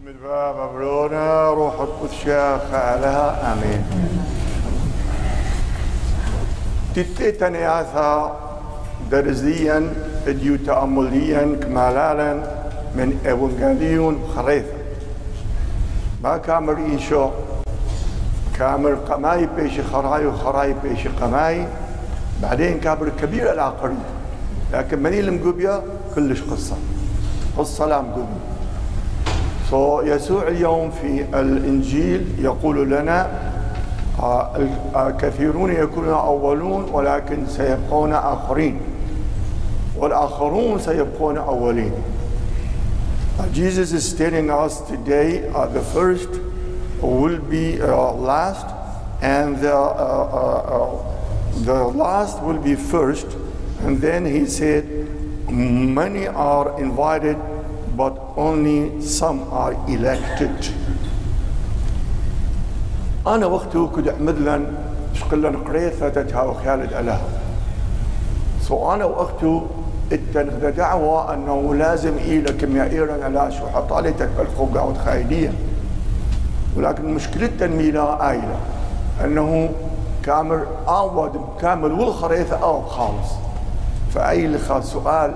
بسم الباب مبرونا روح القدس شاخ عليها آمين. تتيتن ياثا درزيا إديو تأمليا كمالالا من ايفنجاليون خريثة ما كامر إيشو كامر قماي بيش خراي وخراي بيش قماي بعدين كابر كبير العقري لكن مني المقبية كلش قصة. قصة لا مقبية so اليوم في الإنجيل يقول لنا آه، الكثيرون يكونون أولون ولكن سيبقون آخرين والآخرون سيبقون أولين Uh, Jesus is telling us today uh, the first will be uh, last and the, uh, uh, uh, the last will be first and then he said many are invited only some are elected. أنا وقته كنت أحمد لن شقلن قريت فتتها خالد ألها سو أنا وقته التنغد دعوة أنه لازم إلى كيميائيا على شو حطالتك بالخوقة وتخيلية ولكن مشكلة التنميلة آيلة. أنه كامل أعود كامل والخريطة أو خالص. فأي لخا سؤال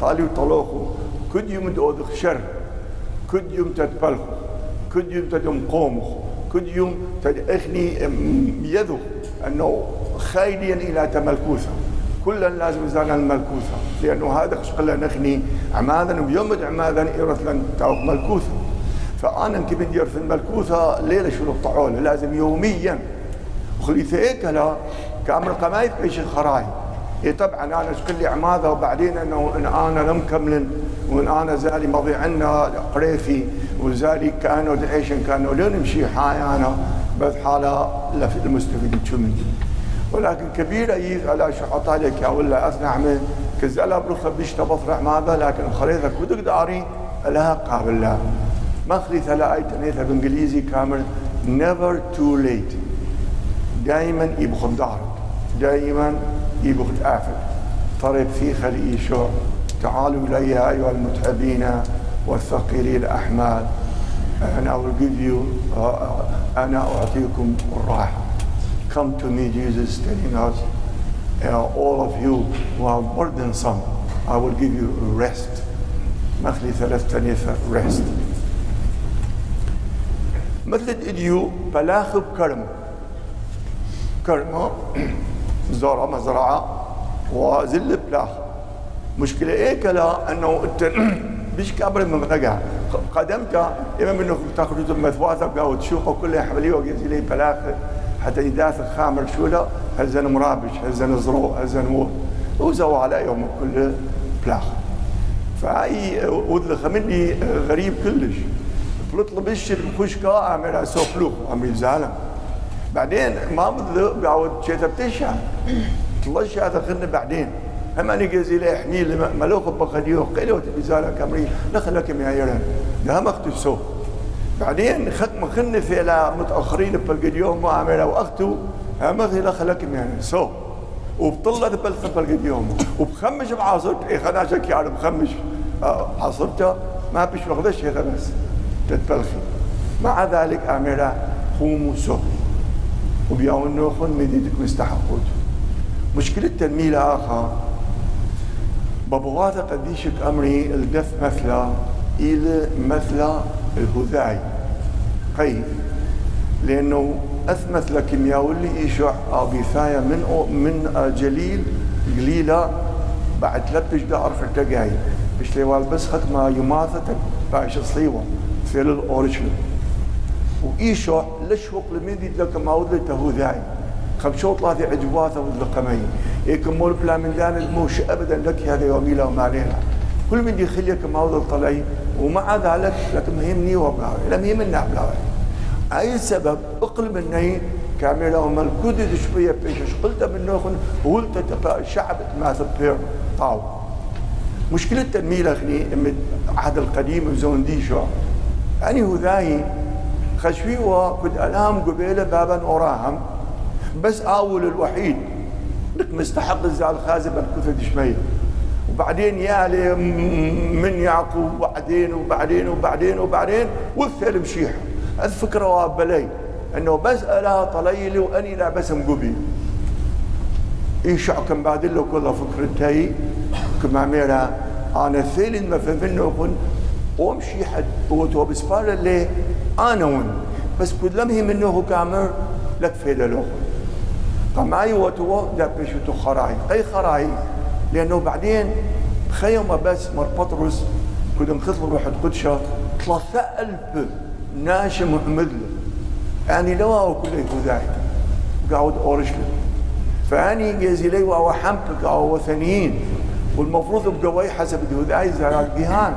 طالي وطلوخو كد يوم تأوذخ شر كد يوم تتبلخ كد يوم تدم قومخ كد يوم تدخني يذو أنه خايليا إلى تملكوثه كلا لازم يزال الملكوثة لأنه هذا قال نخني عمادا وبيوم عمادا إيرث لن تعوق ملكوثة فأنا كيف بدي أرث الملكوثة ليلة شنو الطعولة لازم يوميا. وخليثة هيك لا كامل قمايت بيش الخراي إيه طبعا أنا شكل لي عماده وبعدين إنه إن أنا لم كمل وإن أنا زالي مضي عنا قريفي وزالي كانوا دعيشن كانوا لين نمشي حاي أنا بس حالة المستفيد شو مني. ولكن كبيرة يز على شحط عليك يا ولا أثنى من كزلا بروخ بيش تبصرع ماذا لكن خريطة كودك داري لها قابل لا. ما خليتها لا أي تنيتها بإنجليزي كامل. Never too late. دائما يبخل دارك. دائما يبخل آفل طرب في خلي يشوع تعالوا إلي أيها المتعبين والثقيلين الأحمال. أنا will give you uh, أنا أعطيكم الراحة. Come to me, Jesus, telling us, uh, all of you who are burdensome, I will give you rest. ثلاث ثلاثة rest. مثل إديو بلاخ بكرم كرمة. زرعة مزرعة وزل بلاخ. مشكلة إيه كلا أنه أنت بيش كابر من غقا قدمت إما منه تاخذ مثواثك أو تشوفه كله حواليه ويجي لي بلاخ. حتى يداث الخامر شولا هزن مرابش؟ هزن زرو؟ هزن وو؟ وزوا على يوم كل بلاخ. فأي ودلخ مني غريب كلش. بلطلب الشر بخشكا عملها سوفلوخ عمل زالم بعدين ما بدل بعود شيتا بتشع طلش هذا خلنا بعدين. هم أنا جازي لي حميل ملوك بخديو قيلو تبزالا كامري لخلك يا يرن ده ما اختسو بعدين ختم خن في لا متأخرين بالقديوم ما عملها واخته مثل خلك يعني سو. وبطلت بلخ بالقديوم وبخمش بعاصرت. إيه خناشك يعني بخمش. عصرته ما بيش مقدش هذا بس تتبلخي. مع ذلك أميرا قوموا سو. وبيعون نوخن مديدك مستحقوت مشكلة تنميل آخر بابوغاتا قديشك أمري الدف مثلا إلى مثلا الهذاي قي لأنه أثمت لكيمياء اللي يشع بثاية من من جليل قليلة بعد ثلاث جدار في التقاي مش ليوال بس ختمة يماثة باش صليوة في الأوريجن وإيشو ليش وق لمدي لك ما ودل تهذاي خمشو طلعتي عجباته ودل قمي إيكم مول بلا من دان الموش أبدا لك هذا يومي لا وما علينا. كل من يخليك ما ودل طلعي ومع ذلك لك مهمني وبلاوي لا مهمنا بلاوي أي سبب؟ أقل مني. كاميرا ومالكودي شوية بيش قلت من نوخن تبقى الشعب ما تبير طاو. مشكلة تنميل أخني عهد القديم زون دي شو يعني هو ذاي خشوي وكد ألام قبيلة بابا وراهم بس آول الوحيد لك مستحق الزال خازب الكثر دشمية وبعدين يالي من يعقوب وبعدين وبعدين وبعدين وبعدين والثل مشيح الفكرة وابلي انه بس الا طليلي واني لا بس مقبي إيش كم بعد له كل فكرتي كما ميرا أنا ثيل ما فهمنه كن وامشي حد وتو بسفار اللي أنا ون بس كل لمهي منه كامر لك فيدا له. قمعي وتو دا بيشو خراي. أي خراي؟ لأنه بعدين خيمة بس مر بطرس كنا نخطب روح القدشة ثلاثة ألف ناشم محمد يعني لو كل ذاك قاعد أورشلم فاني جازي لي وهو حمبك أو وثنيين والمفروض بقوي حسب الهداي زراك ديهان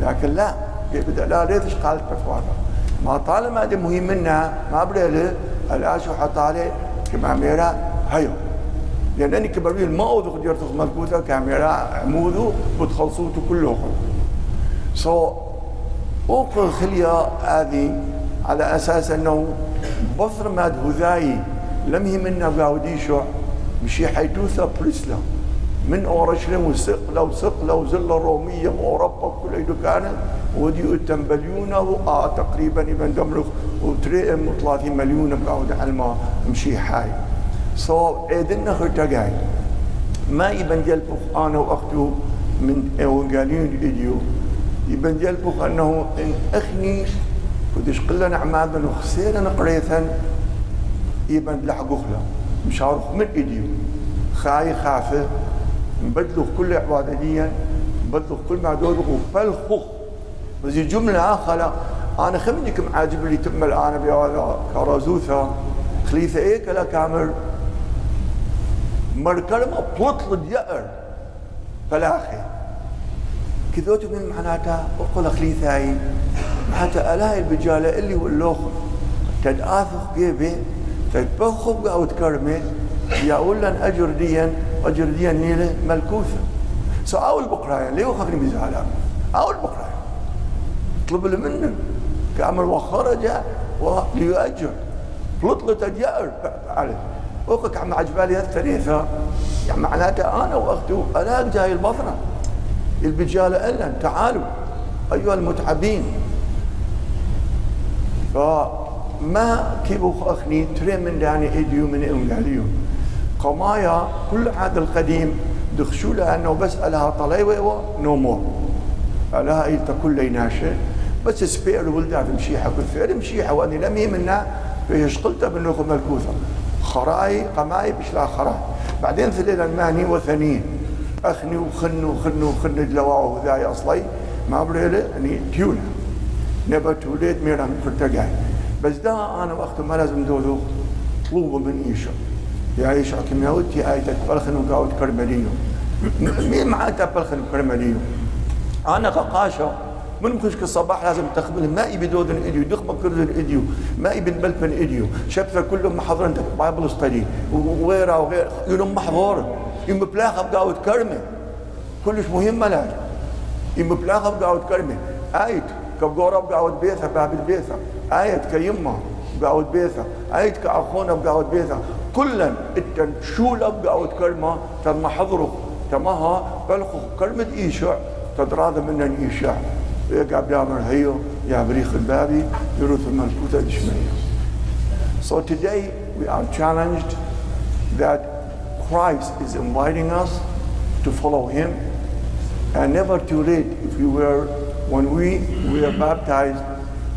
لكن لا بدأ؟ لا ليش قالت بفوانا ما طالما دي مهم منها ما بريله الآشو حط عليه كما ميرا هيو لانني كبريل ما اوضخ ديرتخ ملكوتة كاميرا عمودو بتخلصوته كله سو so, اوقع خليا هذه على أساس أنه بصر ماد هذاي لم هي منا قاوديشو مشي حيتوثا بريسلا من اورشليم وسقلا وسقلا وزلة رومية وأوروبا كل إيدو كانت. ودي التنبليون آه تقريبا إبن دمرخ وتريم 30 مليون بقاود علما مشي حاي. سو ايدنا خرتقاي ما يبن جلبخ أنا واختو من ايوانجاليون إيديو. يبن جلبخ انه إن أخني كدش قلنا عمادنا وخسيرنا قريثا يبن لحقوخ له مش عارف من إيديو. خاي خافه. نبدلوا كل عباديا نبدلوا كل ما دورك وفلخوخ بس جملة آخر. أنا خمنكم عاجب لي تم الآن بهذا كرازوثا خليفة إيه كلا كامل. مركلمة بطل اليأر فلاخي كذوت من معناتها أقول خليفة هاي معناتها ألاهي البجالة اللي واللوخ تدآثخ جيبي تتبخب أو تكرمي يقول لن أجر ديا أجر ديا نيلة ملكوثة. سو أول بقرايا ليه وخفني بزعلان؟ أول بقرايا طلب له منه. كعمل وخرج وليؤجر فلطلة تجأر عليه وقك عم عجبالي الثلاثة يعني معناتها أنا وأخته ألاق جاي البصرة. البجالة إلا. تعالوا. أيها المتعبين. فما كيبو أخني تري من داني إيديو من إنجاليو قمايا كل هذا القديم دخشوا لها أنه بس لها طليوة نو مور لها إلتا كل ناشئ بس سبير ولدها في مشيحة كل فعل مشيحة وأني لم يمنا في شقلتها بالنخم ملكوثة خراي قماي بشلا خراي. بعدين الليلة الماني وثنين أخني وخن وخن وخن دلواء وذاي أصلي. ما بريلة يعني تيونا. نبا توليد ميران كرتقاي بس ده أنا وقت ما لازم دولو طلوبه من إيشا يا إيشا كم يا آية بلخن وقاوت كرمليو. مين معاتا بلخن كرمليو أنا قاقاشة. من مخشك الصباح لازم تخبل ما يبي دودن ايديو دخمة كردن ايديو ما يبي بلبن ايديو شبثة كلهم محضرين بايبل ستدي وغيرها وغير يوم محضور يوم بلاغة بقاوت كرمة. كلش مهمة لا يوم بلاغة بقاوت كرمة. آيت كبقورة بقاوت بيثة باب البيثة آيت كيمة بقاوت بيثة. آيت كأخونا بقاوت بيثة. كلا التن شولة بقاوت كرمة. تم حضره تمها بلخو كلمة إيشع. تدراذ من إيشع. يقعد يعمل هيو يا بريخ البابي يروث الملكوتة دشمية So today we are challenged that Christ is inviting us to follow him and never too late if we were when we were baptized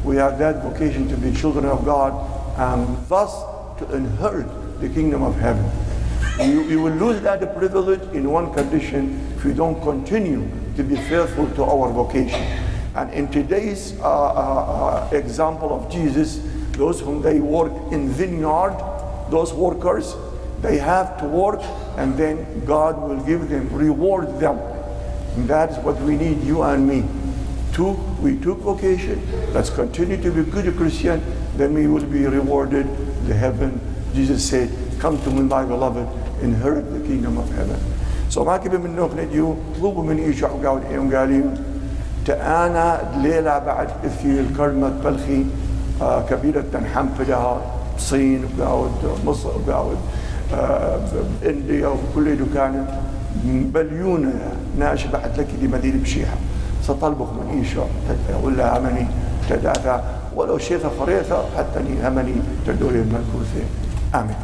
we have that vocation to be children of God and thus to inherit the kingdom of heaven. You, you will lose that privilege in one condition if you don't continue to be faithful to our vocation. And in today's uh, uh, uh, example of Jesus, those whom they work in vineyard, those workers, they have to work and then God will give them, reward them. And that is what we need, you and me. Took, we took vocation, let's continue to be good Christian, then we will be rewarded the heaven. Jesus said, come to me my beloved, inherit the kingdom of heaven. So ما كبي من نوخ نديو طلبوا من إيشع وقاود إيم قاليو تأنا ليلة بعد في الكرمة بلخي آه كبيرة تنحم فدها الصين وقاود مصر وقاود آه إنديا وكل دكان بليونة ناش بعد لك دي مدير بشيحة. سطلبخ من إيشا ولا همني تدافع. ولو شيث خريثة حتى همني تدوري المنكوثين آمين.